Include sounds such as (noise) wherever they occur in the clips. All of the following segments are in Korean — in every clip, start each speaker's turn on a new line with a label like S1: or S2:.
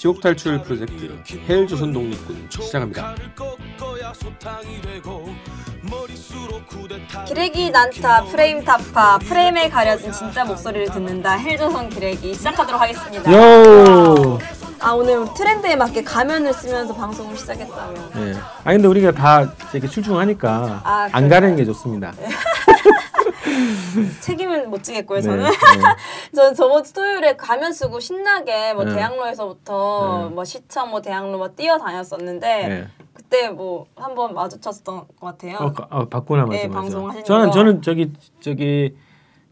S1: 지옥 탈출 프로젝트 헬조선 독립군 시작합니다.
S2: 기레기 난타 프레임 타파 프레임에 가려진 진짜 목소리를 듣는다 헬조선 기레기 시작하도록 하겠습니다.
S1: 요.
S2: 아 오늘 트렌드에 맞게 가면을 쓰면서 방송을 시작했다며.
S1: 네. 아 근데 우리가 다 이렇게 출중하니까
S2: 아,
S1: 안
S2: 그래요?
S1: 가리는 게 좋습니다. (laughs)
S2: 책임은 못 지겠고요
S1: 네,
S2: 저는.
S1: 네. (laughs)
S2: 저는 저번 주 토요일에 가면 쓰고 신나게 뭐
S1: 네.
S2: 대학로에서부터
S1: 네.
S2: 뭐 시청 뭐 대학로 막 뛰어다녔었는데
S1: 네.
S2: 그때 뭐 한번 마주쳤던 것 같아요.
S1: 어, 가- 어 바꾸나 맞아
S2: 네. 방송하시는
S1: 저는
S2: 거.
S1: 저는 저기 저기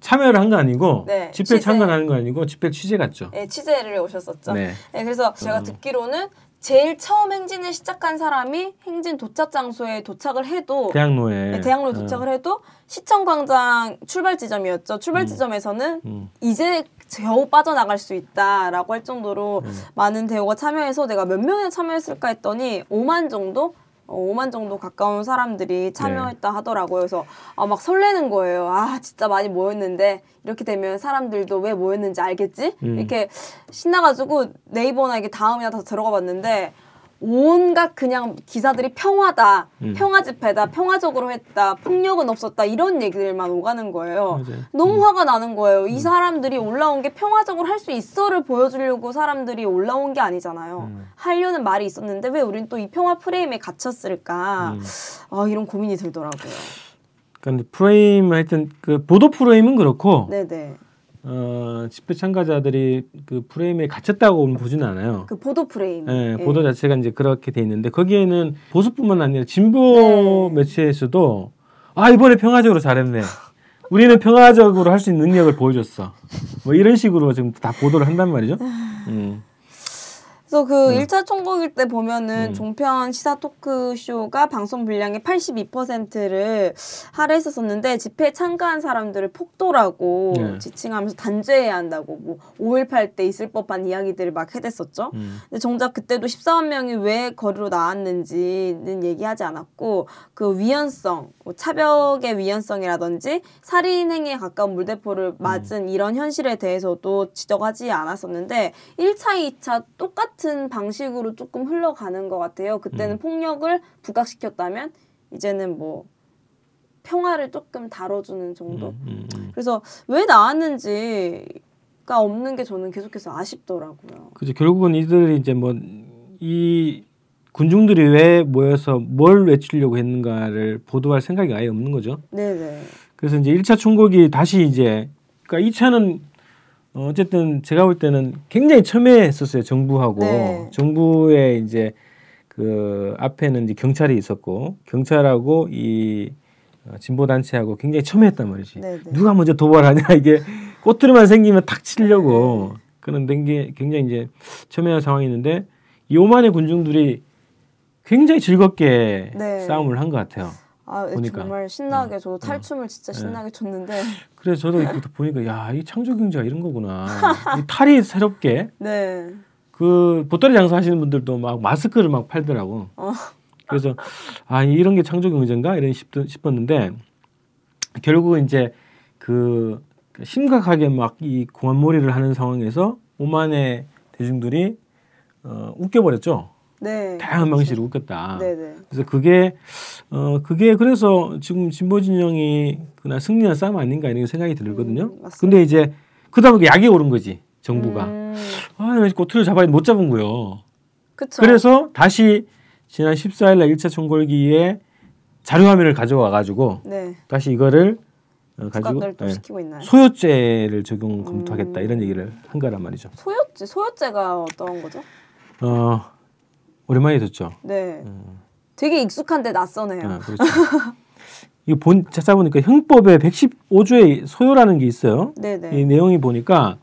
S1: 참여를 한 거 아니고
S2: 네,
S1: 집회
S2: 취재.
S1: 참관하는 거 아니고 집회 취재 갔죠.
S2: 네, 취재를 오셨었죠.
S1: 네.
S2: 네, 그래서 제가
S1: 음.
S2: 듣기로는 제일 처음 행진을 시작한 사람이 행진 도착 장소에 도착을 해도
S1: 대학로에
S2: 네, 대학로
S1: 어.
S2: 도착을 해도 시청 광장 출발 지점이었죠. 출발
S1: 음.
S2: 지점에서는
S1: 음.
S2: 이제 겨우 빠져나갈 수 있다라고 할 정도로
S1: 음.
S2: 많은 대우가 참여해서 내가 몇 명이 참여했을까 했더니 5만 정도? 어, 5만 정도 가까운 사람들이 참여했다 하더라고요. 그래서 아, 막 설레는 거예요. 아, 진짜 많이 모였는데 이렇게 되면 사람들도 왜 모였는지 알겠지?
S1: 음.
S2: 이렇게 신나가지고 네이버나 이게 다음이나 다 들어가 봤는데 온갖 그냥 기사들이 평화다,
S1: 음.
S2: 평화 집회다, 평화적으로 했다, 폭력은 없었다 이런 얘기들만 오가는 거예요.
S1: 맞아요.
S2: 너무 화가 나는 거예요. 이 사람들이 올라온 게 평화적으로 할 수 있어를 보여주려고 사람들이 올라온 게 아니잖아요.
S1: 음.
S2: 하려는 말이 있었는데 왜 우린 또 이 평화 프레임에 갇혔을까?
S1: 음.
S2: 아 이런 고민이 들더라고요.
S1: 그러니까 프레임 하여튼 그 보도 프레임은 그렇고
S2: 네네.
S1: 어, 집회 참가자들이 그 프레임에 갇혔다고 보지는 않아요.
S2: 그 보도 프레임.
S1: 예,
S2: 예.
S1: 보도 자체가 이제 그렇게 돼 있는데 거기에는 보수뿐만 아니라 진보
S2: 네.
S1: 매체에서도 아 이번에 평화적으로 잘했네. 우리는 평화적으로 할 수 있는 능력을 보여줬어. 뭐 이런 식으로 지금 다 보도를 한단 말이죠. 음.
S2: 그래서 그일 1차 총국일 때 보면은
S1: 음.
S2: 종편 시사 토크쇼가 방송 분량의 82%를 할애했었었는데 집회에 참가한 사람들을 폭도라고
S1: 네.
S2: 지칭하면서 단죄해야 한다고 뭐 5.18 때 있을 법한 이야기들을 막 해댔었죠.
S1: 음.
S2: 근데 정작 그때도 14만 명이 왜 거리로 나왔는지는 얘기하지 않았고 그 위헌성, 뭐 차벽의 위헌성이라든지 살인 행위에 가까운 물대포를 맞은 이런 현실에 대해서도 지적하지 않았었는데 1차, 2차 똑같 은 방식으로 조금 흘러가는 것 같아요. 그때는
S1: 음.
S2: 폭력을 부각시켰다면 이제는 뭐 평화를 조금 다뤄주는 정도.
S1: 음, 음, 음.
S2: 그래서 왜 나왔는지가 없는 게 저는 계속해서 아쉽더라고요.
S1: 그죠. 결국은 이들이 이제 뭐 이 군중들이 왜 모여서 뭘 외치려고 했는가를 보도할 생각이 아예 없는 거죠.
S2: 네네.
S1: 그래서 이제 1차 총국이 다시 이제 그러니까 2차는 어쨌든 제가 볼 때는 굉장히 첨예했었어요 정부하고
S2: 네.
S1: 정부의 이제 그 앞에는 이제 경찰이 있었고 경찰하고 이 어, 진보 단체하고 굉장히 첨예했단 말이지
S2: 네 네.
S1: 누가 먼저 도발하냐 이게 꼬투리만 생기면 탁 치려고 그런 게 굉장히 이제 첨예한 상황이었는데 이 오만의 군중들이 굉장히 즐겁게
S2: 네.
S1: 싸움을 한 것 같아요.
S2: 아
S1: 보니까.
S2: 정말 신나게 저도 탈춤을 진짜
S1: 네.
S2: 신나게 췄는데 (laughs)
S1: 그래서 저도 이거 보니까 야 이 창조 경제가 이런 거구나. (laughs) 이 탈이 새롭게
S2: 네.
S1: 그 보따리 장사 하시는 분들도 막 마스크를 막 팔더라고.
S2: 어.
S1: 그래서 아 이런 게 창조 경제인가 이런 싶, 싶었는데 결국은 이제 그 심각하게 막 이 공안몰이를 하는 상황에서 오만의 대중들이 어, 웃겨버렸죠.
S2: 네.
S1: 다양한 방식으로 웃겼다.
S2: 네네.
S1: 그래서 그게 어 그게 그래서 지금 진보 진영이 그나 승리한 싸움 아닌가 이런 생각이 들거든요.
S2: 음, 맞습니다.
S1: 근데 이제 보니까 약이 오른 거지 정부가
S2: 음,
S1: 아 꼬투리를 잡아야 못 잡은 거요.
S2: 그쵸.
S1: 그래서 다시 지난 14일 날 1차 총궐기에 자료 화면을 가져와 가지고
S2: 네.
S1: 다시 이거를 어, 가지고
S2: 있나요?
S1: 소요죄를 적용 검토하겠다
S2: 음.
S1: 이런 얘기를 한 거란 말이죠.
S2: 소요죄 소요죄가 어떤 거죠?
S1: 어 오랜만에 듣죠.
S2: 네. 되게 익숙한데 낯서네요.
S1: 아, 그렇죠. 이거 본 찾아보니까 형법에 115조의 소요라는 게 있어요.
S2: 네네.
S1: 이 내용이 보니까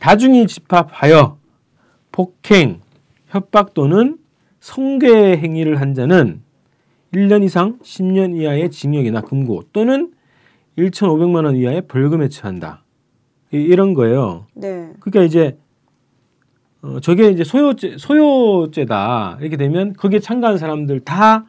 S1: 다중이 집합하여 폭행, 협박 또는 성괴 행위를 한 자는 1년 이상 10년 이하의 징역이나 금고 또는 1,500만 원 이하의 벌금에 처한다. 이- 이런 거예요.
S2: 네.
S1: 그러니까 이제 어, 저게 이제 소요죄 소요죄다 이렇게 되면 거기에 참가한 사람들 다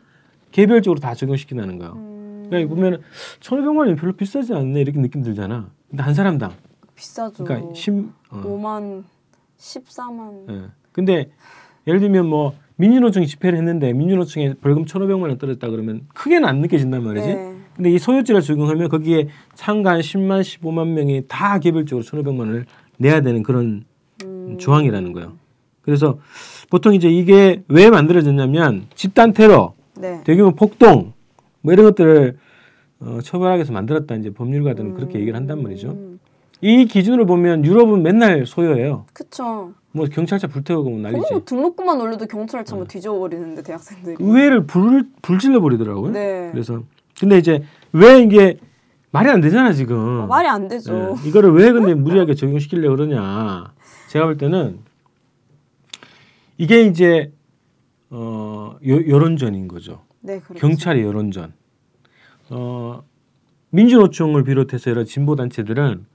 S1: 개별적으로 다 적용시킨다는 거예요.
S2: 음,
S1: 그러니까 보면 1,500만 원이 별로 비싸지 않네 이렇게 느낌 들잖아. 근데 한 사람당
S2: 비싸죠.
S1: 그러니까 심 어,
S2: 5만 14만
S1: 예. 근데 예를 들면 뭐 민주노총 집회를 했는데 민주노총에 벌금 1,500만 원 떨어졌다 그러면 크게는 안 느껴진단 말이지.
S2: 네.
S1: 근데 이 소유죄를 적용하면 거기에 참가한 10만, 15만 명이 다 개별적으로 1,500만 원을 내야 되는 그런
S2: 음.
S1: 조항이라는 거예요. 그래서 보통 이제 이게 왜 만들어졌냐면 집단 테러,
S2: 네.
S1: 대규모 폭동 뭐 이런 것들을 어, 처벌하기 위해서 만들었다 이제 법률가들은 그렇게 얘기를 한단 말이죠.
S2: 음.
S1: 이 기준으로 보면 유럽은 맨날 소요해요.
S2: 그쵸.
S1: 뭐 경찰차 불태우고 뭐 난리지.
S2: 어머 등록금만 올려도 경찰차 뭐 뒤져버리는데 대학생들이.
S1: 의회를 불 불질러 버리더라고요.
S2: 네.
S1: 그래서 근데 이제 왜 이게 말이 안 되잖아 지금.
S2: 아, 말이 안 되죠.
S1: 예, 이거를 왜 근데 (laughs) 무리하게 적용시키려고 그러냐. 제가 볼 때는 이게 이제 어 여, 여론전인 거죠.
S2: 네, 그렇죠.
S1: 경찰의 여론전. 어 민주노총을 비롯해서 여러 진보 단체들은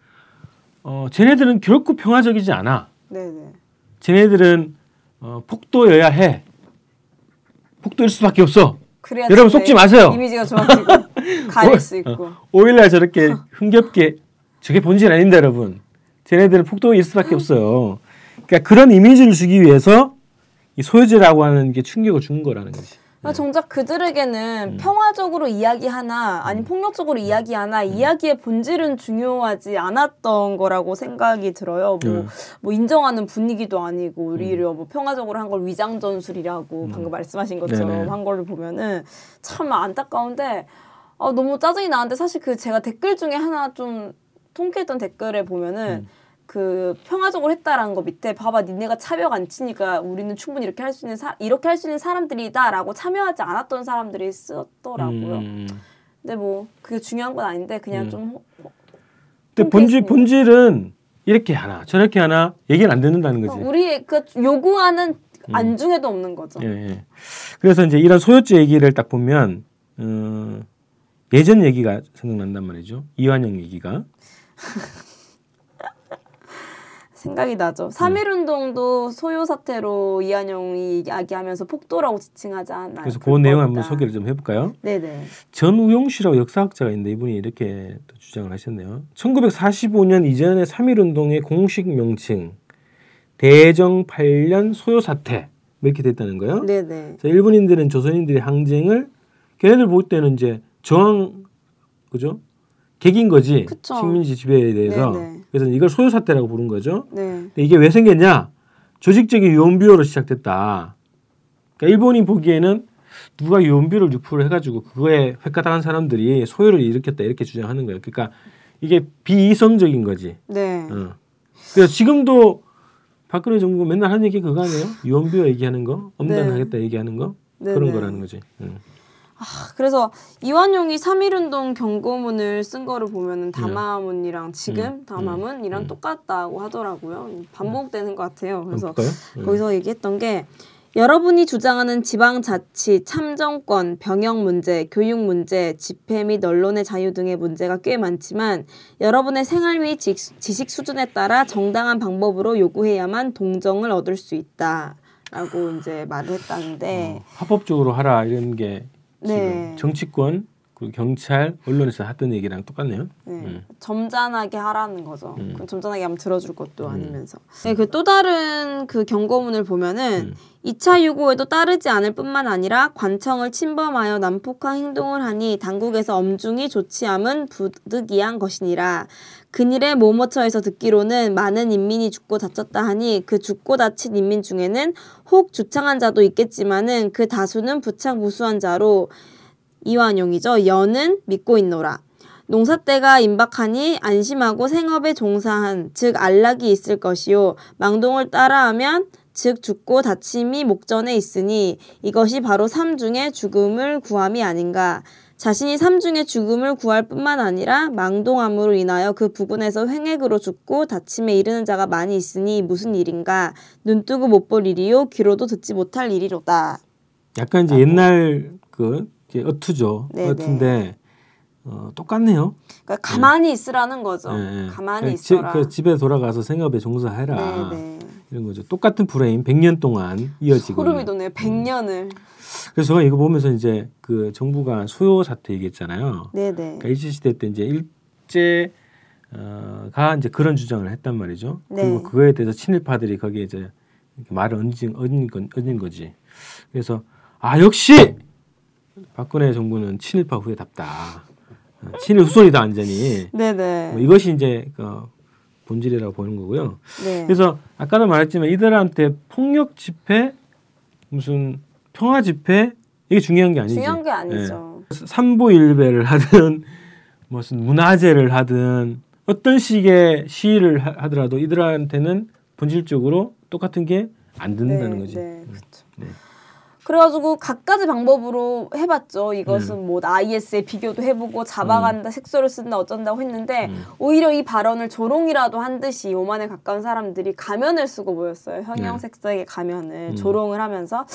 S1: 어 쟤네들은 결코 평화적이지 않아.
S2: 네, 네.
S1: 쟤네들은 어, 폭도여야 해. 폭도일 수밖에 없어. 여러분
S2: 제
S1: 속지 마세요.
S2: 이미지가 좋아지고 (laughs) 가릴 수 있고.
S1: 5일날 저렇게 흥겹게 저게 본질 아닌데 여러분. 쟤네들은 폭도일 수밖에 없어요. 그러니까 그런 이미지를 주기 위해서 이 소유죄라고 하는 게 충격을 준 거라는 거지.
S2: 그러니까 정작 그들에게는
S1: 음.
S2: 평화적으로 이야기하나 아니 폭력적으로 이야기하나 이야기의 본질은 중요하지 않았던 거라고 생각이 들어요. 뭐,
S1: 음.
S2: 뭐 인정하는 분위기도 아니고 오히려 뭐 평화적으로 한 걸 위장 전술이라고 방금 말씀하신 것처럼
S1: 음. 네네.
S2: 한 거를 보면은 참 안타까운데 아, 너무 짜증이 나는데 사실 그 제가 댓글 중에 하나 좀 통쾌했던 댓글에 보면은
S1: 음.
S2: 그 평화적으로 했다라는 거 밑에 봐봐 니네가 차벽 안 치니까 우리는 충분히 이렇게 할 수 있는 사 이렇게 할 수 있는 사람들이다라고 참여하지 않았던 사람들이 썼더라고요.
S1: 음.
S2: 근데 뭐 그게 중요한 건 아닌데 그냥
S1: 음.
S2: 좀 호-
S1: 근데 본질. 본질은 이렇게 하나 저렇게 하나 얘기는 안 듣는다는 거지.
S2: 우리 그 요구하는 안중에도 없는 거죠.
S1: 예, 예. 그래서 이제 이런 소유죄 얘기를 딱 보면 어, 예전 얘기가 생각난단 말이죠. 이완영 얘기가. (laughs)
S2: 생각이 나죠.
S1: 음.
S2: 3.1운동도 소요 사태로 이한용이 이야기하면서 폭도라고 지칭하지 않나요?
S1: 그래서 그 내용 한번. 소개를 좀 해볼까요?
S2: 네네.
S1: 전우용 씨라고 역사학자가 있는데 이분이 이렇게 또 주장을 하셨네요. 1945년 이전의 3.1운동의 공식 명칭 대정 8년 소요 사태 뭐 이렇게 됐다는 거예요.
S2: 네네.
S1: 자, 일본인들은 조선인들의 항쟁을 걔네들 볼 때는 이제 저항 그죠? 객인 거지
S2: 그쵸.
S1: 식민지 지배에 대해서
S2: 네네.
S1: 그래서 이걸 소요 사태라고 부른 거죠.
S2: 네.
S1: 이게 왜 생겼냐? 조직적인 유언비어로 시작됐다. 그러니까 일본이 보기에는 누가 유언비어를 유포를 해가지고 그거에 획가당한 사람들이 소요를 일으켰다 이렇게 주장하는 거예요. 그러니까 이게 비이성적인 거지.
S2: 네.
S1: 어. 그래서 지금도 박근혜 정부 맨날 하는 얘기 그거 아니에요? 유언비어 얘기하는 거, 엄단하겠다 얘기하는 거
S2: 네,
S1: 그런
S2: 네.
S1: 거라는 거지. 응.
S2: 그래서 이완용이 3.1운동 경고문을 쓴 거를 보면은 담화문이랑 지금
S1: 음.
S2: 담화문이랑
S1: 음.
S2: 똑같다고 하더라고요. 반복되는 것 같아요.
S1: 한번
S2: 그래서. 거기서 얘기했던 게 여러분이 주장하는 지방자치, 참정권, 병역 문제, 교육 문제, 집회 및 언론의 자유 등의 문제가 꽤 많지만 여러분의 생활 및 지- 지식 수준에 따라 정당한 방법으로 요구해야만 동정을 얻을 수 있다. 라고 이제 말을 했다는데
S1: 어, 합법적으로 하라 이런 게 지금
S2: 네.
S1: 정치권 그리고 경찰 언론에서 하던 얘기랑 똑같네요.
S2: 네.
S1: 음.
S2: 점잖하게 하라는 거죠.
S1: 음.
S2: 그럼 점잖하게 하면 들어줄 것도 아니면서. 네, 그 또 다른 그 경고문을 보면은
S1: 음.
S2: 2차 유고에도 따르지 않을 뿐만 아니라 관청을 침범하여 난폭한 행동을 하니 당국에서 엄중히 조치함은 부득이한 것이니라. 근일에 모모처에서 듣기로는 많은 인민이 죽고 다쳤다 하니 그 죽고 다친 인민 중에는 혹 주창한 자도 있겠지만은 그 다수는 부착무수한 자로 이완용이죠. 여는 믿고 있노라. 농사 때가 임박하니 안심하고 생업에 종사한 즉 안락이 있을 것이요 망동을 따라하면 즉 죽고 다침이 목전에 있으니 이것이 바로 삶 중에 죽음을 구함이 아닌가 자신이 삶 중에 죽음을 구할 뿐만 아니라 망동함으로 인하여 그 부근에서 횡액으로 죽고 다침에 이르는 자가 많이 있으니 무슨 일인가 눈뜨고 못 볼 일이요 귀로도 듣지 못할 일이로다
S1: 약간 이제 옛날 그 어투죠.
S2: 네네.
S1: 어투인데 어, 똑같네요.
S2: 그러니까 가만히 있으라는 거죠
S1: 예, 예.
S2: 가만히
S1: 그 지-
S2: 있어라
S1: 그 집에 돌아가서 생업에 종사해라.
S2: 네네.
S1: 이런 거죠. 똑같은 프레임 100년 동안 이어지고.
S2: 소름이. 돋네요. 100년을.
S1: 그래서 제가 이거 보면서 이제 그 정부가 수요 사태 얘기했잖아요.
S2: 네네.
S1: 그러니까 일제 시대 때 이제 일제 어가 이제 그런 주장을 했단 말이죠.
S2: 네.
S1: 그리고 그거에 대해서 친일파들이 거기에 이제 말을 얹은, 얹은, 건- 얹은 거지. 그래서 아 역시 박근혜 정부는 친일파 후예답다. 어, 친일 후손이다 완전히.
S2: 네네.
S1: 뭐 이것이 이제 그 본질이라고 보는 거고요.
S2: 네.
S1: 그래서 아까도 말했지만 이들한테 폭력 집회 무슨 평화 집회 이게 중요한 게 아니지.
S2: 중요한 게 아니죠.
S1: 삼보일배를 하든 (laughs) 무슨 문화제를 하든 어떤 식의 시위를 하- 하더라도 이들한테는 본질적으로 똑같은 게안 된다는 거지.
S2: 네, 그렇죠.
S1: 네.
S2: 그래가지고 각가지 방법으로 해봤죠. 이것은
S1: 음.
S2: 뭐 IS에 비교도 해보고 잡아간다, 색소를 쓴다, 어쩐다고 했는데
S1: 음.
S2: 오히려 이 발언을 조롱이라도 한 듯이 오만에 가까운 사람들이 가면을 쓰고 보였어요. 형형
S1: 네.
S2: 색소의 가면을
S1: 음.
S2: 조롱을 하면서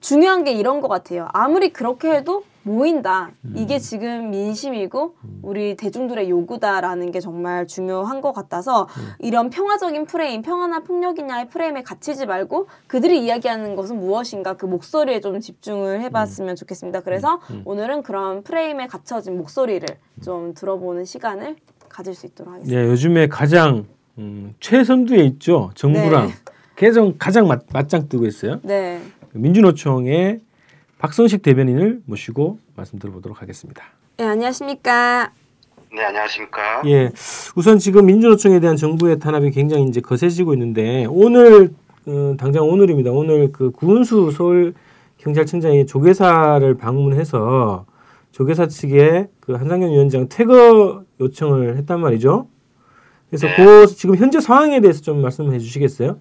S2: 중요한 게 이런 것 같아요. 아무리 그렇게 해도 모인다.
S1: 음.
S2: 이게 지금 민심이고 우리 대중들의 요구다라는 게 정말 중요한 것 같아서
S1: 음.
S2: 이런 평화적인 프레임, 평화나 폭력이냐의 프레임에 갇히지 말고 그들이 이야기하는 것은 무엇인가 그 목소리에 좀 집중을 해봤으면 좋겠습니다. 그래서
S1: 음.
S2: 오늘은 그런 프레임에 갇혀진 목소리를 좀 들어보는 시간을 가질 수 있도록 하겠습니다.
S1: 네, 요즘에 가장 음, 최선두에 있죠. 정부랑
S2: 네.
S1: 개정 가장 맞, 맞짱 뜨고 있어요.
S2: 네.
S1: 민주노총의 박성식 대변인을 모시고 말씀 들어보도록 하겠습니다.
S2: 네, 안녕하십니까.
S3: 네, 안녕하십니까?
S1: 예, 우선 지금 민주노총에 대한 정부의 탄압이 굉장히 이제 거세지고 있는데 오늘 어, 당장 오늘입니다. 오늘 그 구은수 서울 경찰청장이 조계사를 방문해서 조계사 측에 그 한상현 위원장 퇴거 요청을 했단 말이죠. 그래서
S3: 네.
S1: 그 지금 현재 상황에 대해서 좀 말씀해 주시겠어요?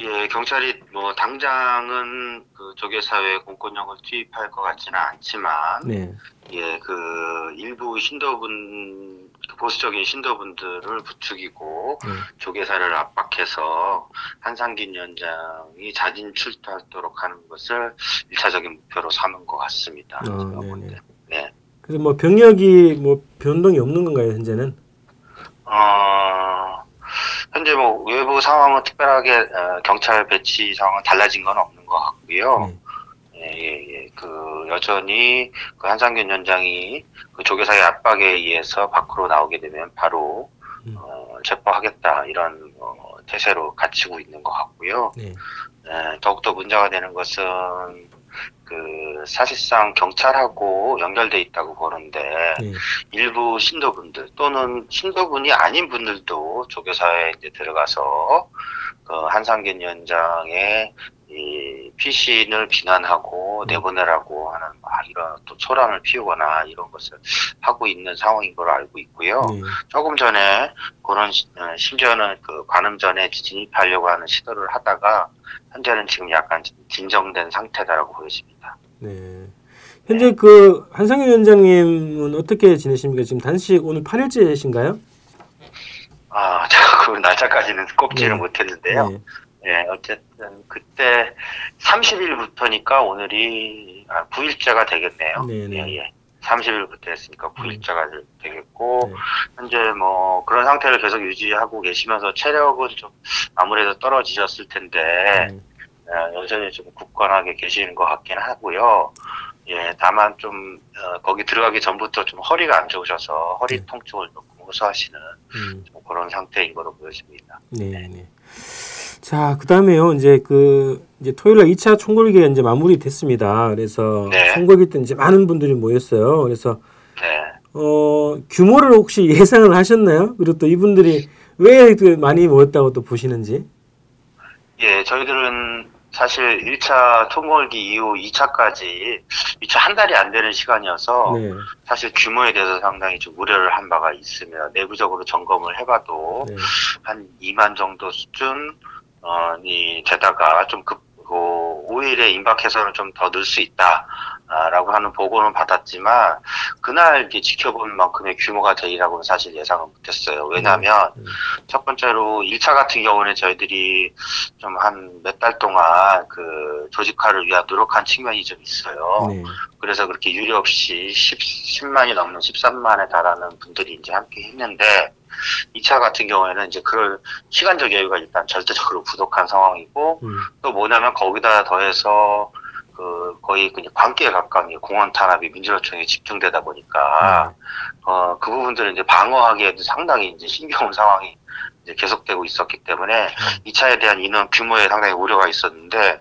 S3: 예, 경찰이 뭐 당장은 그 조계 사회 공권력을 투입할 것 같지는 않지만,
S1: 네.
S3: 예, 그 일부 신도분, 그 보수적인 신도분들을 부추기고
S1: 네.
S3: 조계사를 압박해서 한상균 위원장이 자진 출두하도록 하는 것을 일차적인 목표로 삼은 것 같습니다. 때. 네.
S1: 그래서 뭐 병력이 뭐 변동이 없는 건가요 현재는?
S3: 어, 현재 뭐 외부 상황은 특별하게 어, 경찰 배치 상황은 달라진 건 없는 것 같고요.
S1: 네.
S3: 예, 예, 예. 그 여전히 그 한상균 위원장이 그 조계사의 압박에 의해서 밖으로 나오게 되면 바로
S1: 음.
S3: 어, 체포하겠다 이런 어, 태세로 갇히고 있는 것 같고요.
S1: 네.
S3: 예, 더욱더 문제가 되는 것은 그 사실상 경찰하고 연결돼 있다고 보는데
S1: 네.
S3: 일부 신도분들 또는 신도분이 아닌 분들도 조교사에 이제 들어가서 그 한상균 위원장의 이 피신을 비난하고 내보내라고 하는 막 이런 또 소란을 피우거나 이런 것을 하고 있는 상황인 걸로 알고 있고요.
S1: 네.
S3: 조금 전에 그런 시- 어, 심지어는 그 관음전에 진입하려고 하는 시도를 하다가 현재는 지금 약간 진정된 상태다라고 보여집니다.
S1: 네. 현재 그 한상현 위원장님은 어떻게 지내십니까? 지금 단식 오늘 8일째신가요?
S3: 아, (laughs) 제가 그 날짜까지는 꼽지는
S1: 네.
S3: 못했는데요.
S1: 네.
S3: 예, 어쨌든 그때 30일부터니까 오늘이 아, 9일째가 되겠네요.
S1: 네네.
S3: 예, 예. 30일부터 했으니까 9일째가 되겠고
S1: 네.
S3: 현재 뭐 그런 상태를 계속 유지하고 계시면서 체력은 좀 아무래도 떨어지셨을 텐데
S1: 네.
S3: 예, 여전히 좀 굳건하게 계시는 것 같긴 하고요. 예, 다만 좀 어, 거기 들어가기 전부터 좀 허리가 안 좋으셔서 허리
S1: 네.
S3: 통증을 조금 호소하시는
S1: 음.
S3: 좀 그런 상태인 거로 보여집니다.
S1: 네, 네. 자, 그다음에요. 이제 그 이제 토요일 날 2차 총궐기가 이제 마무리됐습니다. 그래서
S3: 네.
S1: 총궐기 때 이제 많은 분들이 모였어요. 그래서
S3: 네.
S1: 어, 규모를 혹시 예상을 하셨나요? 그리고 또 이분들이 왜그 많이 모였다고 또 보시는지?
S3: 예, 저희들은 사실 1차 총궐기 이후 2차까지 2차 한 달이 안 되는 시간이어서
S1: 네.
S3: 사실 규모에 대해서 상당히 좀 우려를 한 바가 있으며 내부적으로 점검을 해봐도
S1: 네.
S3: 한 2만 정도 수준 어, 이 되다가 좀 급, 그 5일에 임박해서는 좀 더 늘 수 있다. 아, 라고 하는 보고는 받았지만, 그날 이렇게 지켜본 만큼의 규모가 되리라고는 사실 예상을 못했어요. 왜냐하면,
S1: 음.
S3: 첫 번째로 1차 같은 경우는 저희들이 좀 한 몇 달 동안 그 조직화를 위한 노력한 측면이 좀 있어요.
S1: 네.
S3: 그래서 그렇게 유례 없이 10, 10만이 넘는 13만에 달하는 분들이 이제 함께 했는데, 2차 같은 경우에는 이제 그럴 시간적 여유가 일단 절대적으로 부족한 상황이고,
S1: 음.
S3: 또 뭐냐면 거기다 더해서 그 거의 그냥 관계에 가까운 게 공원 탄압이 민주노총에 집중되다 보니까, 어, 그 부분들을 이제 방어하기에도 상당히 이제 신겨운 상황이 이제 계속되고 있었기 때문에 이 차에 대한 인원 규모에 상당히 우려가 있었는데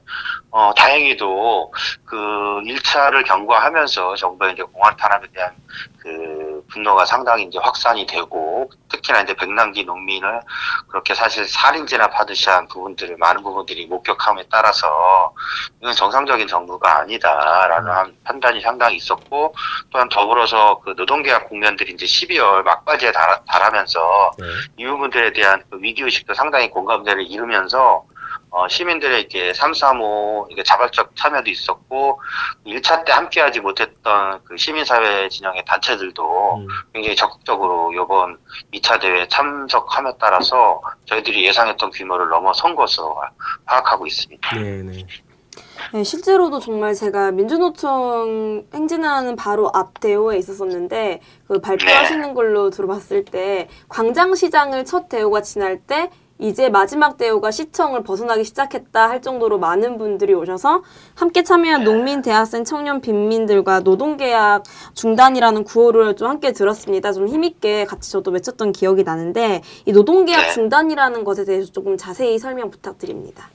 S3: 어, 다행히도 그 1차를 경과하면서 정부의 이제 공안 탄압에 대한 그 분노가 상당히 이제 확산이 되고 특히나 이제 백남기 농민을 그렇게 사실 살인 진압하듯이 한 부분들을 많은 부분들이 목격함에 따라서 이건 정상적인 정부가 아니다라는 한 판단이 상당히 있었고 또한 더불어서 그 노동계약 국면들이 이제 12월 막바지에 달, 달하면서
S1: 네.
S3: 이 부분들에 대한 그 위기의식도 상당히 공감대를 이루면서 어, 시민들의 이렇게 335 이게 자발적 참여도 있었고 1차 때 함께하지 못했던 그 시민사회 진영의 단체들도
S1: 음.
S3: 굉장히 적극적으로 이번 2차 대회에 참석함에 따라서 저희들이 예상했던 규모를 넘어선 것으로 파악하고 있습니다.
S1: 네, 네.
S2: 네, 실제로도 정말 제가 민주노총 행진하는 바로 앞 대호에 있었었는데 그 발표하시는 걸로 들어봤을 때 광장시장을 첫 대호가 지날 때 이제 마지막 대호가 시청을 벗어나기 시작했다 할 정도로 많은 분들이 오셔서 함께 참여한 농민, 대학생, 청년, 빈민들과 노동계약 중단이라는 구호를 좀 함께 들었습니다. 좀 힘있게 같이 저도 외쳤던 기억이 나는데 이 노동계약
S3: 네.
S2: 중단이라는 것에 대해서 조금 자세히 설명 부탁드립니다.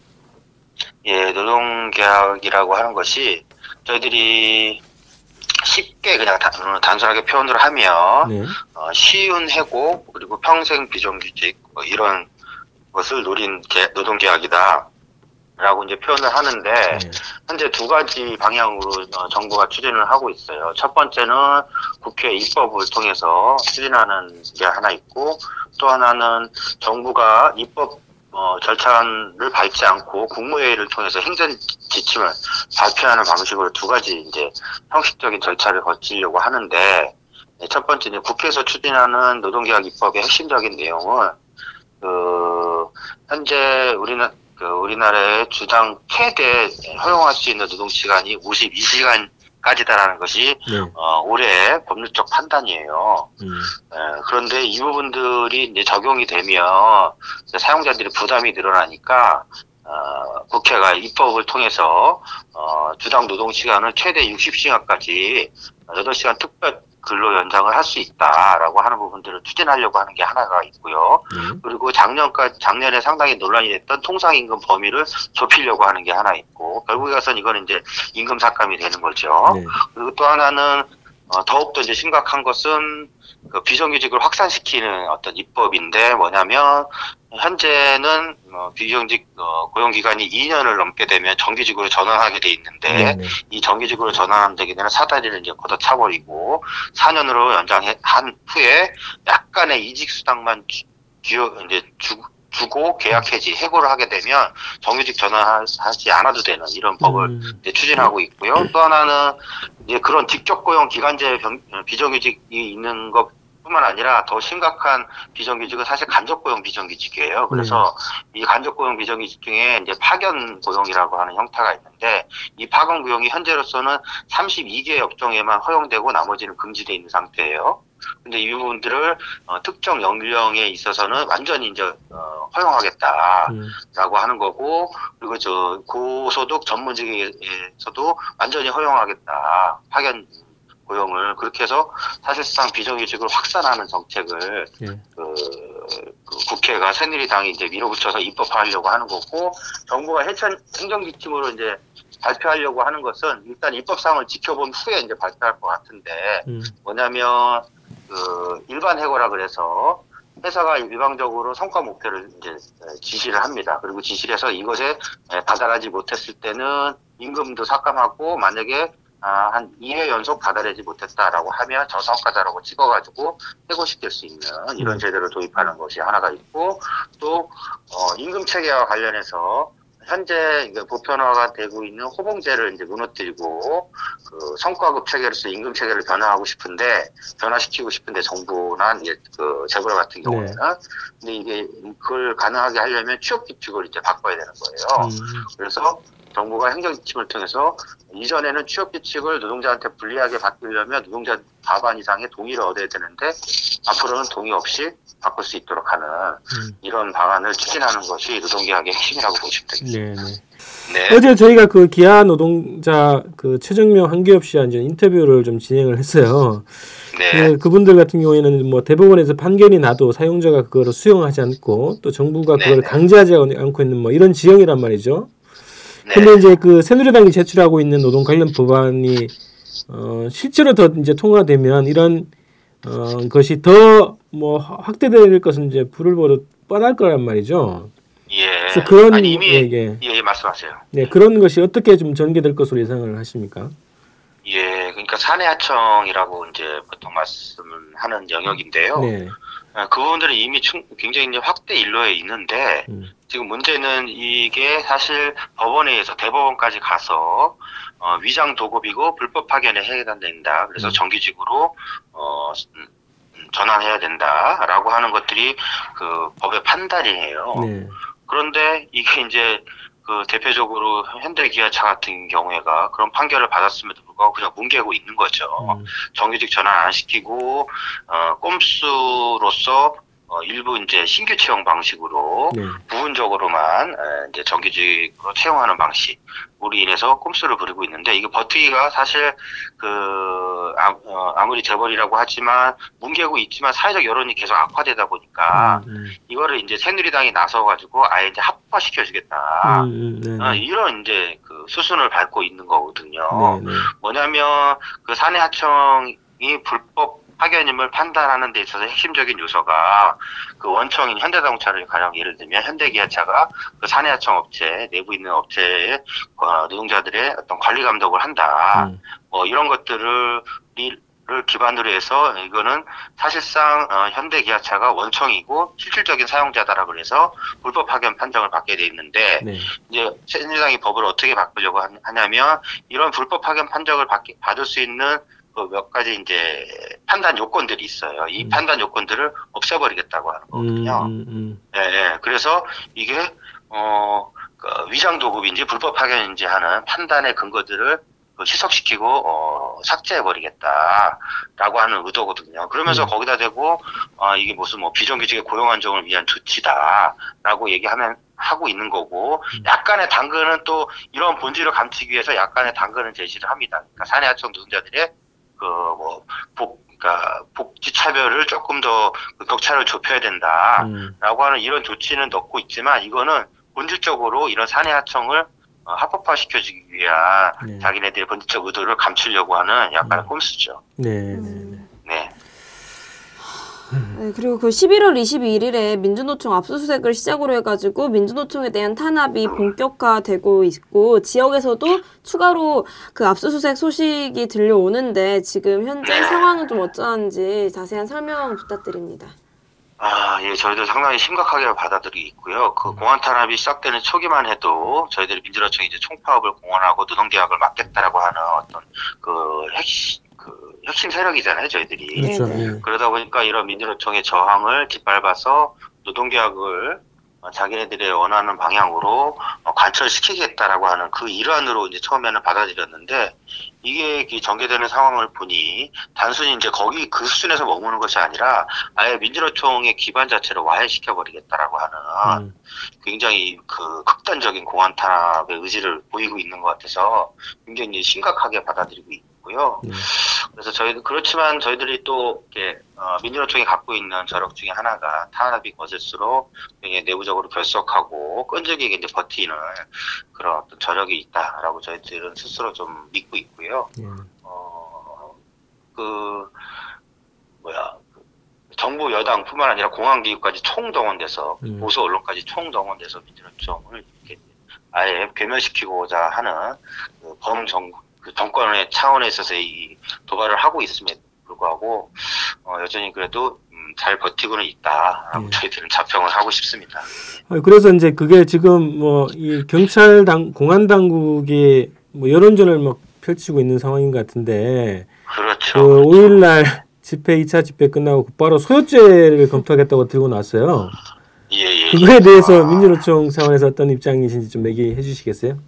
S3: 예, 노동계약이라고 하는 것이 저희들이 쉽게 그냥 단, 어, 단순하게 표현을 하면
S1: 네.
S3: 어, 쉬운 해고 그리고 평생 비정규직 뭐 이런 것을 노린 계- 노동계약이다. 라고 이제 표현을 하는데
S1: 네.
S3: 현재 두 가지 방향으로 어, 정부가 추진을 하고 있어요. 첫 번째는 국회 입법을 통해서 추진하는 게 하나 있고 또 하나는 정부가 입법 어, 절차를 밟지 않고 국무회의를 통해서 행정 지침을 발표하는 방식으로 두 가지 이제 형식적인 절차를 거치려고 하는데 네, 첫 번째 이제 국회에서 추진하는 노동계약 입법의 핵심적인 내용은 그 현재 우리는 그 우리나라의 주당 최대 허용할 수 있는 노동 시간이 52시간 까지다라는 것이
S1: 네.
S3: 어, 올해 법률적 판단이에요.
S1: 음.
S3: 에, 그런데 이 부분들이 이제 적용이 되면 이제 사용자들이 부담이 늘어나니까 어, 국회가 입법을 통해서 어, 주당 노동 시간을 최대 60시간까지 8시간 특별 근로 연장을 할 수 있다라고 하는 부분들을 추진하려고 하는 게 하나가 있고요.
S1: 네.
S3: 그리고 작년까지 작년에 상당히 논란이 됐던 통상임금 범위를 좁히려고 하는 게 하나 있고 결국에 가서는 이거는 이제 임금 삭감이 되는 거죠.
S1: 네.
S3: 그리고 또 하나는 어, 더욱더 이제 심각한 것은 그 비정규직을 확산시키는 어떤 입법인데 뭐냐면 현재는 어, 비정규직 어, 고용기간이 2년을 넘게 되면 정규직으로 전환하게 돼 있는데
S1: 네. 네.
S3: 이 정규직으로 되기 전에 사다리를 이제 걷어차버리고 4년으로 연장한 후에 약간의 이직 수당만 주, 주- 이제 주, 주고 계약 해지 해고를 하게 되면 정규직 전환하지 않아도 되는 이런 법을
S1: 음.
S3: 추진하고 있고요. 또 하나는 이제 그런 직접 고용 기간제 병- 비정규직이 있는 것 뿐만 아니라 더 심각한 비정규직은 사실 간접 고용 비정규직이에요. 그래서 이 간접 고용 비정규직 중에 이제 파견 고용이라고 하는 형태가 있는데 이 파견 고용이 현재로서는 32개 업종에만 허용되고 나머지는 금지되어 있는 상태예요. 근데 이 부분들을 어, 특정 연령에 있어서는 완전히 이제 어, 허용하겠다.
S1: 음.
S3: 라고 하는 거고 그리고 저 고소득 전문직에서도 완전히 허용하겠다 파견 고용을 그렇게 해서 사실상 비정규직을 확산하는 정책을
S1: 예.
S3: 그, 그 국회가 새누리당이 이제 밀어붙여서 입법하려고 하는 거고 정부가 해천 행정지침으로 이제 발표하려고 하는 것은 일단 입법상을 지켜본 후에 이제 발표할 것 같은데
S1: 음.
S3: 뭐냐면 그 일반 해고라 그래서 회사가 일방적으로 성과 목표를 이제 지시를 합니다. 그리고 지시를 해서 이것에 다달하지 못했을 때는 임금도 삭감하고 만약에 아, 한 2회 연속 다달하지 못했다라고 하면 저성과자라고 찍어가지고 해고시킬 수 있는 이런
S1: 음.
S3: 제도를 도입하는 것이 하나가 있고 또 어, 임금 체계와 관련해서 현재 보편화가 되고 있는 호봉제를 이제 무너뜨리고 그 성과급 체계로서 임금 체계를 변화하고 싶은데 변화시키고 싶은데 정부나 이제 그 재벌 같은 경우에는 근데 이게 그걸 가능하게 하려면 취업 규칙을 이제 바꿔야 되는 거예요.
S1: 음.
S3: 그래서 정부가 행정지침을 통해서 이전에는 취업 규칙을 노동자한테 불리하게 바꾸려면 노동자 과반 이상의 동의를 얻어야 되는데 앞으로는 동의 없이 바꿀 수 있도록 하는
S1: 음.
S3: 이런 방안을 추진하는 것이 노동계약의 핵심이라고 보시면 되겠습니다.
S1: 네, 네.
S3: 네.
S1: 어제 저희가 그 기아 노동자 그 최정명 한기업 씨와 이제 인터뷰를 좀 진행을 했어요.
S3: 네.
S1: 그, 그분들 같은 경우에는 뭐 대법원에서 판결이 나도 사용자가 그거를 수용하지 않고 또 정부가
S3: 네,
S1: 그걸
S3: 네.
S1: 강제하지 않고 있는 뭐 이런 지형이란 말이죠.
S3: 네.
S1: 근데 이제 그 새누리당이 제출하고 있는 노동 관련 법안이 어 실제로 더 이제 통과되면 이런 어 것이 더 뭐 확대될 것은 이제 불을 보듯 뻔할 거란 말이죠.
S3: 예.
S1: 그래서 그런
S3: 아니, 이미
S1: 예, 예.
S3: 예, 예, 말씀하세요.
S1: 네, 그런 것이 어떻게 좀 전개될 것으로 예상을 하십니까?
S3: 예, 그러니까 사내하청이라고 이제 보통 말씀을 하는 영역인데요.
S1: 네.
S3: 아, 그 부분들은 이미 충- 굉장히 이제 확대 일로에 있는데
S1: 음.
S3: 지금 문제는 이게 사실 법원에 의해서 대법원까지 가서 어, 위장 도급이고 불법 파견에 해당된다. 그래서
S1: 음.
S3: 정규직으로 어, 음, 전환해야 된다라고 하는 것들이 그 법의 판단이에요.
S1: 네.
S3: 그런데 이게 이제 그 대표적으로 현대 기아차 같은 경우에가 그런 판결을 받았음에도 불구하고 그냥 뭉개고 있는 거죠.
S1: 음.
S3: 정규직 전환 안 시키고 어, 꼼수로서 어, 일부 이제 신규 채용 방식으로
S1: 네.
S3: 부분적으로만 에, 이제 정규직으로 채용하는 방식으로 인해서 꼼수를 부리고 있는데 이게 버티기가 사실 그 아, 무리 재벌이라고 하지만 뭉개고 있지만 사회적 여론이 계속 악화되다 보니까
S1: 음,
S3: 이거를 이제 새누리당이 나서 가지고 아예 이제 합파 시켜주겠다.
S1: 음, 음, 네.
S3: 어, 이런 이제 그 수순을 밟고 있는 거거든요.
S1: 네, 네.
S3: 뭐냐면 그 사내 하청이 불법 파견임을 판단하는 데 있어서 핵심적인 요소가 그 원청인 현대자동차를 가령 예를 들면 현대기아차가 그 사내하청 업체 내부 있는 업체의 어, 노동자들의 어떤 관리 감독을 한다.
S1: 음,
S3: 뭐 이런 것들을 를 기반으로 해서 이거는 사실상 어, 현대기아차가 원청이고 실질적인 사용자다라고 그래서 불법 파견 판정을 받게 돼 있는데
S1: 네.
S3: 이제 새누리당이 법을 어떻게 바꾸려고 하- 하냐면 이런 불법 파견 판정을 받, 받을 수 있는 그 몇 가지 이제 판단 요건들이 있어요. 이
S1: 음.
S3: 판단 요건들을 없애버리겠다고 하는
S1: 음,
S3: 거거든요.
S1: 음, 음.
S3: 예, 예. 그래서 이게 어 그 위장 도급인지 불법 파견인지 하는 판단의 근거들을 그 희석시키고 어 삭제해버리겠다라고 하는 의도거든요. 그러면서
S1: 음.
S3: 거기다 대고 아 이게 무슨 뭐 비정규직의 고용 안정을 위한 조치다라고 얘기하면 하고 있는 거고
S1: 음.
S3: 약간의 당근은 또 이런 본질을 감추기 위해서 약간의 당근을 제시를 합니다. 그러니까 사내 하청 노동자들의 그뭐 복 그러니까 복지 차별을 조금 더그 격차를 좁혀야 된다.
S1: 음.
S3: 라고 하는 이런 조치는 넣고 있지만 이거는 본질적으로 이런 사내 하청을 어, 합법화시켜주기 위한
S1: 네.
S3: 자기네들의 본질적 의도를 감추려고 하는 약간의
S1: 음.
S3: 꼼수죠.
S1: 네.
S2: 음.
S3: 네.
S2: 네, 그리고 그 11월 21일에 민주노총 압수수색을 시작으로 해가지고 민주노총에 대한 탄압이 본격화되고 있고 지역에서도 추가로 그 압수수색 소식이 들려오는데 지금 현재
S3: 네.
S2: 상황은 좀 어쩌한지 자세한 설명 부탁드립니다.
S3: 아, 예, 저희도 상당히 심각하게 받아들이고 있고요. 그 공안 탄압이 시작되는 초기만 해도 저희들이 민주노총이 이제 총파업을 공언하고 노동개혁을 막겠다라고 하는 어떤 그 핵심, 그 핵심 세력이잖아요, 저희들이.
S1: 그렇죠.
S2: 네,
S1: 예.
S3: 그러다 보니까 이런 민주노총의 저항을 뒷밟아서 노동개혁을 어, 자기네들의 원하는 방향으로 어, 관철시키겠다라고 하는 그 일환으로 이제 처음에는 받아들였는데 이게 이 전개되는 상황을 보니 단순히 이제 거기 그 수준에서 머무는 것이 아니라 아예 민주노총의 기반 자체를 와해시켜 버리겠다라고 하는
S1: 음.
S3: 굉장히 그 극단적인 공안 탄압의 의지를 보이고 있는 것 같아서 굉장히 심각하게 받아들이고 있 고요.
S1: 네.
S3: 그래서 저희도 그렇지만 저희들이 또 이렇게 어, 민주노총이 갖고 있는 저력 중에 하나가 탄압이 굉장히 내부적으로 결속하고 끈질기게 이제 버티는 그런 어떤 저력이 있다라고 저희들은 스스로 좀 믿고 있고요.
S1: 예.
S3: 어, 그 뭐야 그 정부 여당뿐만 아니라 공안기구까지 총동원돼서
S1: 음.
S3: 보수 언론까지 총동원돼서 민주노총을 이렇게 아예 괴멸시키고자 하는 그 범정 그 정권의 차원에 있어서 이 도발을 하고 있음에도 불구하고 어, 여전히 그래도 음, 잘 버티고는 있다라고
S1: 음.
S3: 저희들은 자평을 하고 싶습니다.
S1: 어, 그래서 이제 그게 지금 뭐 이 경찰 당 공안 당국이 뭐 여론전을 막 펼치고 있는 상황인 것 같은데
S3: 그렇죠.
S1: 그 5일 날 집회 2차 집회 끝나고 바로 소요죄를 검토하겠다고 들고 나왔어요.
S3: 예, 예.
S1: 그거에 대해서
S3: 아,
S1: 민주노총 상황에서 어떤 입장이신지 좀 얘기해 주시겠어요?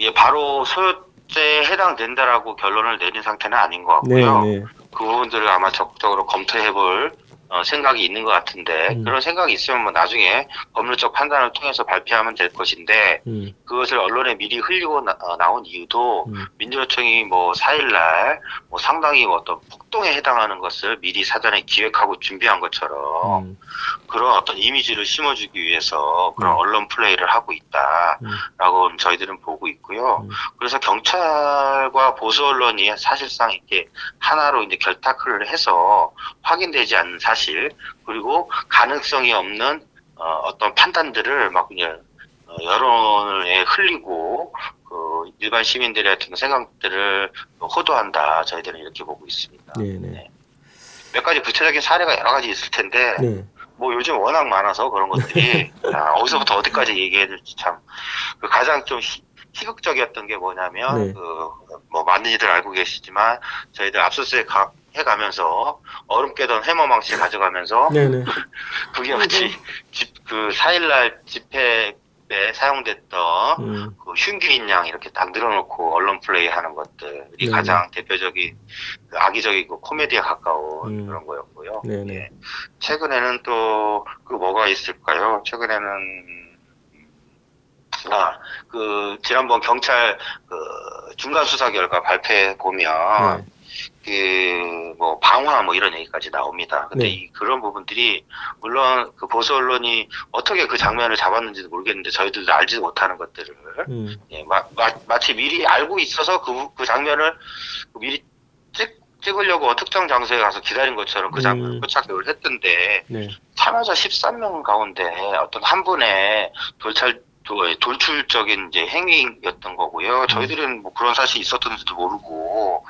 S3: 예, 바로 소요 죄에 해당된다라고 결론을 내린 상태는 아닌 것
S1: 네,
S3: 같고요.
S1: 네.
S3: 그 부분들을 아마 적극적으로 검토해볼 어, 생각이 있는 것 같은데
S1: 음.
S3: 그런 생각이 있으면 뭐 나중에 법률적 판단을 통해서 발표하면 될 것인데
S1: 음,
S3: 그것을 언론에 미리 흘리고 나, 온 이유도
S1: 음.
S3: 민주노총이 뭐 4일날 뭐 상당히 뭐 어떤 폭동에 해당하는 것을 미리 사전에 기획하고 준비한 것처럼
S1: 음,
S3: 그런 어떤 이미지를 심어주기 위해서 그런
S1: 음.
S3: 언론 플레이를 하고 있다라고 저희들은 보고 있고요.
S1: 음.
S3: 그래서 경찰과 보수 언론이 사실상 이렇게 하나로 이제 결탁을 해서 확인되지 않는 사실 그리고 가능성이 없는 어, 떤 판단들을 막 그냥 어, 여론에 흘리고 그 일반 시민들의 어떤 생각들을 호도한다 저희들은 이렇게 보고 있습니다.
S1: 네, 네.
S3: 몇 가지 구체적인 사례가 여러 가지 있을 텐데
S1: 네.
S3: 뭐 요즘 워낙 많아서 그런 것들이 (laughs) 아, 어디서부터 어디까지 얘기해야 될지 참 그 가장 좀 희, 희극적이었던 게 뭐냐면
S1: 네.
S3: 그뭐 많은 이들 알고 계시지만 저희들 압수수색 가- 해가면서 얼음 깨던 해머망치 가져가면서
S1: 네, 네. (laughs)
S3: 그게 마치 집, 그 4일날 집회 에 사용됐던
S1: 음,
S3: 그 흉기인 양 이렇게 딱 늘어놓고 언론 플레이 하는 것들이
S1: 네.
S3: 가장 대표적인 그 악의적이고 코미디에 가까운
S1: 음.
S3: 그런 거였고요.
S1: 네, 네.
S3: 예. 최근에는 또 그 뭐가 있을까요? 최근에는 아, 그 지난번 경찰 그 중간 수사 결과 발표해 보면
S1: 네.
S3: 그 뭐 방화 뭐 이런 얘기까지 나옵니다. 근데
S1: 네.
S3: 이 그런 부분들이 물론 그 보수 언론이 어떻게 그 장면을 잡았는지도 모르겠는데 저희들도 알지 못하는 것들을
S1: 음,
S3: 예, 마, 마, 치 미리 알고 있어서 그, 그 장면을 미리 찍, 찍으려고 특정 장소에 가서 기다린 것처럼 그 장면을
S1: 음.
S3: 포착을 했던데
S1: 네.
S3: 참여자 13명 가운데 어떤 한 분의 돌찰 도- 돌출적인 이제 행위였던 거고요. 저희들은 뭐 그런 사실이 있었던지도 모르고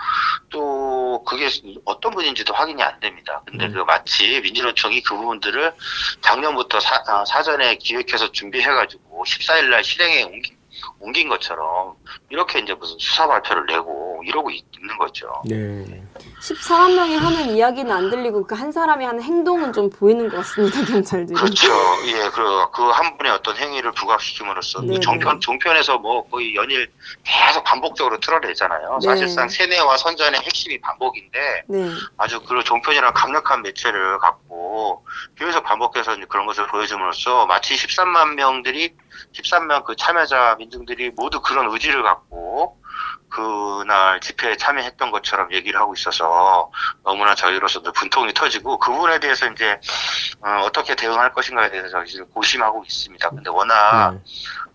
S3: 또 그게 어떤 분인지도 확인이 안 됩니다. 근데
S1: 음.
S3: 그 마치 민주노총이 그 부분들을 작년부터 사, 아, 사전에 기획해서 준비해가지고 14일 날 실행에 옮긴, 옮긴 것처럼 이렇게 이제 무슨 수사 발표를 내고 이러고 있, 는 거죠.
S1: 네.
S2: 13명이 하는 이야기는 안 들리고 그 한 사람이 하는 행동은 좀 보이는 것 같습니다, (laughs) 경찰들이.
S3: 그렇죠. 예, 그, 그한 분의 어떤 행위를 부각시킴으로써
S2: 네네.
S3: 그 종편, 종편에서 뭐 거의 연일 계속 반복적으로 틀어내잖아요.
S2: 네.
S3: 사실상 세뇌와 선전의 핵심이 반복인데
S2: 네.
S3: 아주 그 종편이랑 강력한 매체를 갖고 계속 반복해서 그런 것을 보여줌으로써 마치 13만 명들이 13명 그 참여자 민중들이 모두 그런 의지를 갖고 그날 집회에 참여했던 것처럼 얘기를 하고 있어서 너무나 저희로서도 분통이 터지고 그 부분에 대해서 이제 어, 떻게 대응할 것인가에 대해서 저희 지금 고심하고 있습니다. 근데 워낙
S1: 네.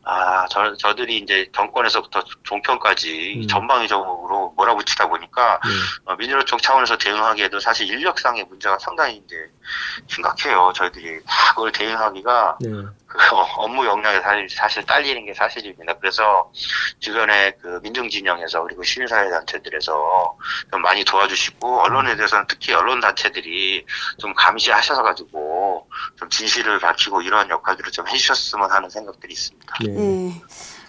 S3: 아, 저, 저들이 이제 정권에서부터 종편까지
S1: 음.
S3: 전방위적으로 몰아붙이다 보니까
S1: 네.
S3: 어, 민주노총 차원에서 대응하기에도 사실 인력상의 문제가 상당히 이제 심각해요. 저희들이 다 그걸 대응하기가
S1: 네.
S3: 그 (laughs) 업무 역량에 사실, 사실 딸리는 게 사실입니다. 그래서 주변에 그 민중진영에서 그리고 시민사회 단체들에서 좀 많이 도와주시고 언론에 대해서는 특히 언론 단체들이 좀 감시하셔서 가지고 좀 진실을 밝히고 이러한 역할들을 좀 해주셨으면 하는 생각들이 있습니다.
S1: 네.
S2: 네.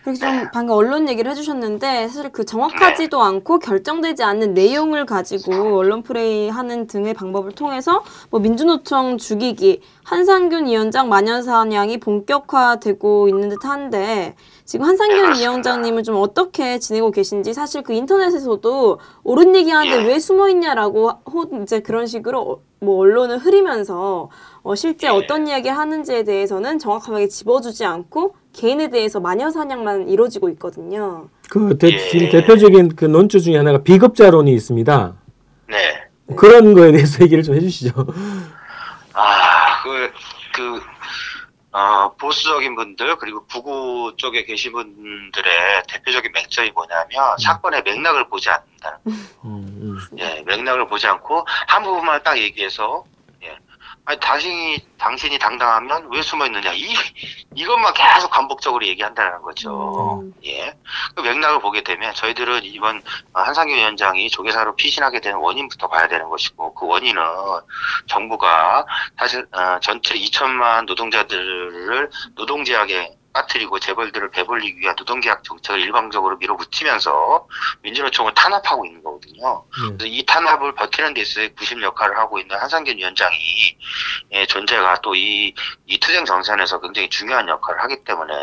S2: 그리고 좀 방금 언론 얘기를 해주셨는데 사실 그 정확하지도 않고 결정되지 않는 내용을 가지고 언론 플레이 하는 등의 방법을 통해서 뭐 민주노총 죽이기, 한상균 위원장 만연사냥이 본격화되고 있는 듯한데 지금
S3: 네,
S2: 한상균. 위원장님은 좀 어떻게 지내고 계신지 사실 그 인터넷에서도 옳은 얘기하는데
S3: 예.
S2: 왜 숨어 있냐라고 호 이제 그런 식으로 어- 뭐 언론을 흐리면서 어 실제
S3: 예.
S2: 어떤 이야기를 하는지에 대해서는 정확하게 집어주지 않고 개인에 대해서 마녀 사냥만 이루어지고 있거든요.
S1: 그 대,
S3: 예.
S1: 대표적인 그 논조 중에 하나가 비급자론이 있습니다.
S3: 네.
S1: 그런 거에 대해서 (laughs) 얘기를 좀 해주시죠.
S3: 아, 그, 그, 어, 보수적인 분들, 그리고 구구 쪽에 계신 분들의 대표적인 맹점이 뭐냐면, 사건의 맥락을 보지 않는다는
S1: 음, 음.
S3: 예, 맥락을 보지 않고 한 부분만 딱 얘기해서 예. 아니 당신이 당신이 당당하면 왜 숨어 있느냐 이 이것만 계속 반복적으로 얘기한다는 거죠.
S2: 음.
S3: 예. 그 맥락을 보게 되면 저희들은 이번 어, 한상규 위원장이 조계사로 피신하게 된 원인부터 봐야 되는 것이고 그 원인은 정부가 사실 어, 전체 2천만 노동자들을 노동제약에 빠뜨리고 재벌들을 배불리기 위한 노동계약 정책을 일방적으로 밀어붙이면서 민주노총을 탄압하고 있는 거거든요.
S1: 네.
S3: 그래서 이 탄압을 버티는 데 있어서 구심 역할을 하고 있는 한상균 위원장이 예, 존재가 또이이 투쟁 정산에서 굉장히 중요한 역할을 하기 때문에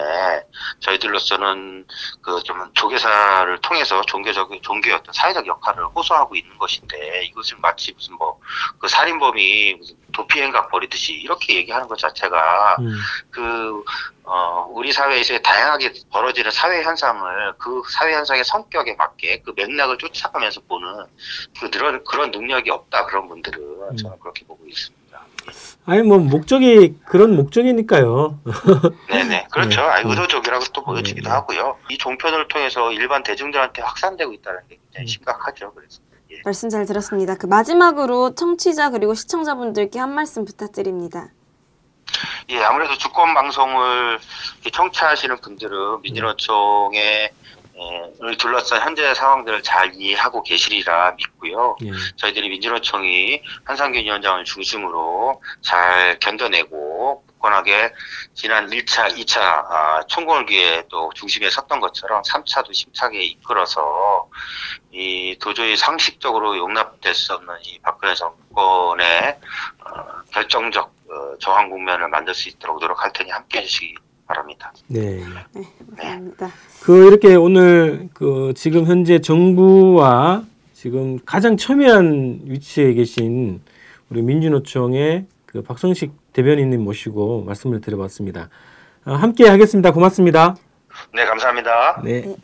S3: 저희들로서는 그 좀 조계사를 통해서 종교적 종교의 어떤 사회적 역할을 호소하고 있는 것인데 이것을 마치 무슨 뭐 그 살인범이 무슨 도피 행각 벌이듯이 이렇게 얘기하는 것 자체가
S1: 음.
S3: 그, 어, 우리 사회에서 다양하게 벌어지는 사회 현상을 그 사회 현상의 성격에 맞게 그 맥락을 쫓아가면서 보는 그 그런, 그런 능력이 없다 그런 분들은
S1: 음.
S3: 저는 그렇게 보고 있습니다.
S1: 아니 뭐 목적이 그런 목적이니까요. (laughs)
S3: 네네. 그렇죠.
S1: 네.
S3: 아니,
S1: 음.
S3: 의도적이라고 또 보여지기도
S1: 네.
S3: 하고요. 이 종편을 통해서 일반 대중들한테 확산되고 있다는 게 굉장히
S1: 음.
S3: 심각하죠. 그래서. 예.
S2: 말씀 잘 들었습니다. 그 마지막으로 청취자 그리고 시청자분들께 한 말씀 부탁드립니다.
S3: 예, 아무래도 주권 방송을 청취하시는 분들은 민주노총의 에, 를 둘러싼 현재 상황들을 잘 이해하고 계시리라 믿고요.
S1: 예.
S3: 저희들이 민주노총이 한상균 위원장을 중심으로 잘 견뎌내고 굳건하게 지난 1차, 2차 아, 총궐 기에 또 중심에 섰던 것처럼 3차도 심차게 이끌어서 이 도저히 상식적으로 용납될 수 없는 이 박근혜 정권의 어, 결정적 어, 저항 국면을 만들 수 있도록 노력할 테니 함께 해 주시기 바랍니다.
S1: 네.
S2: 네, 감사합니다.
S1: 그 이렇게 오늘 그 지금 현재 정부와 지금 가장 첨예한 위치에 계신 우리 민주노총의 그 박성식 대변인님 모시고 말씀을 드려봤습니다. 아, 함께 하겠습니다. 고맙습니다.
S3: 네, 감사합니다.
S1: 네.
S4: 일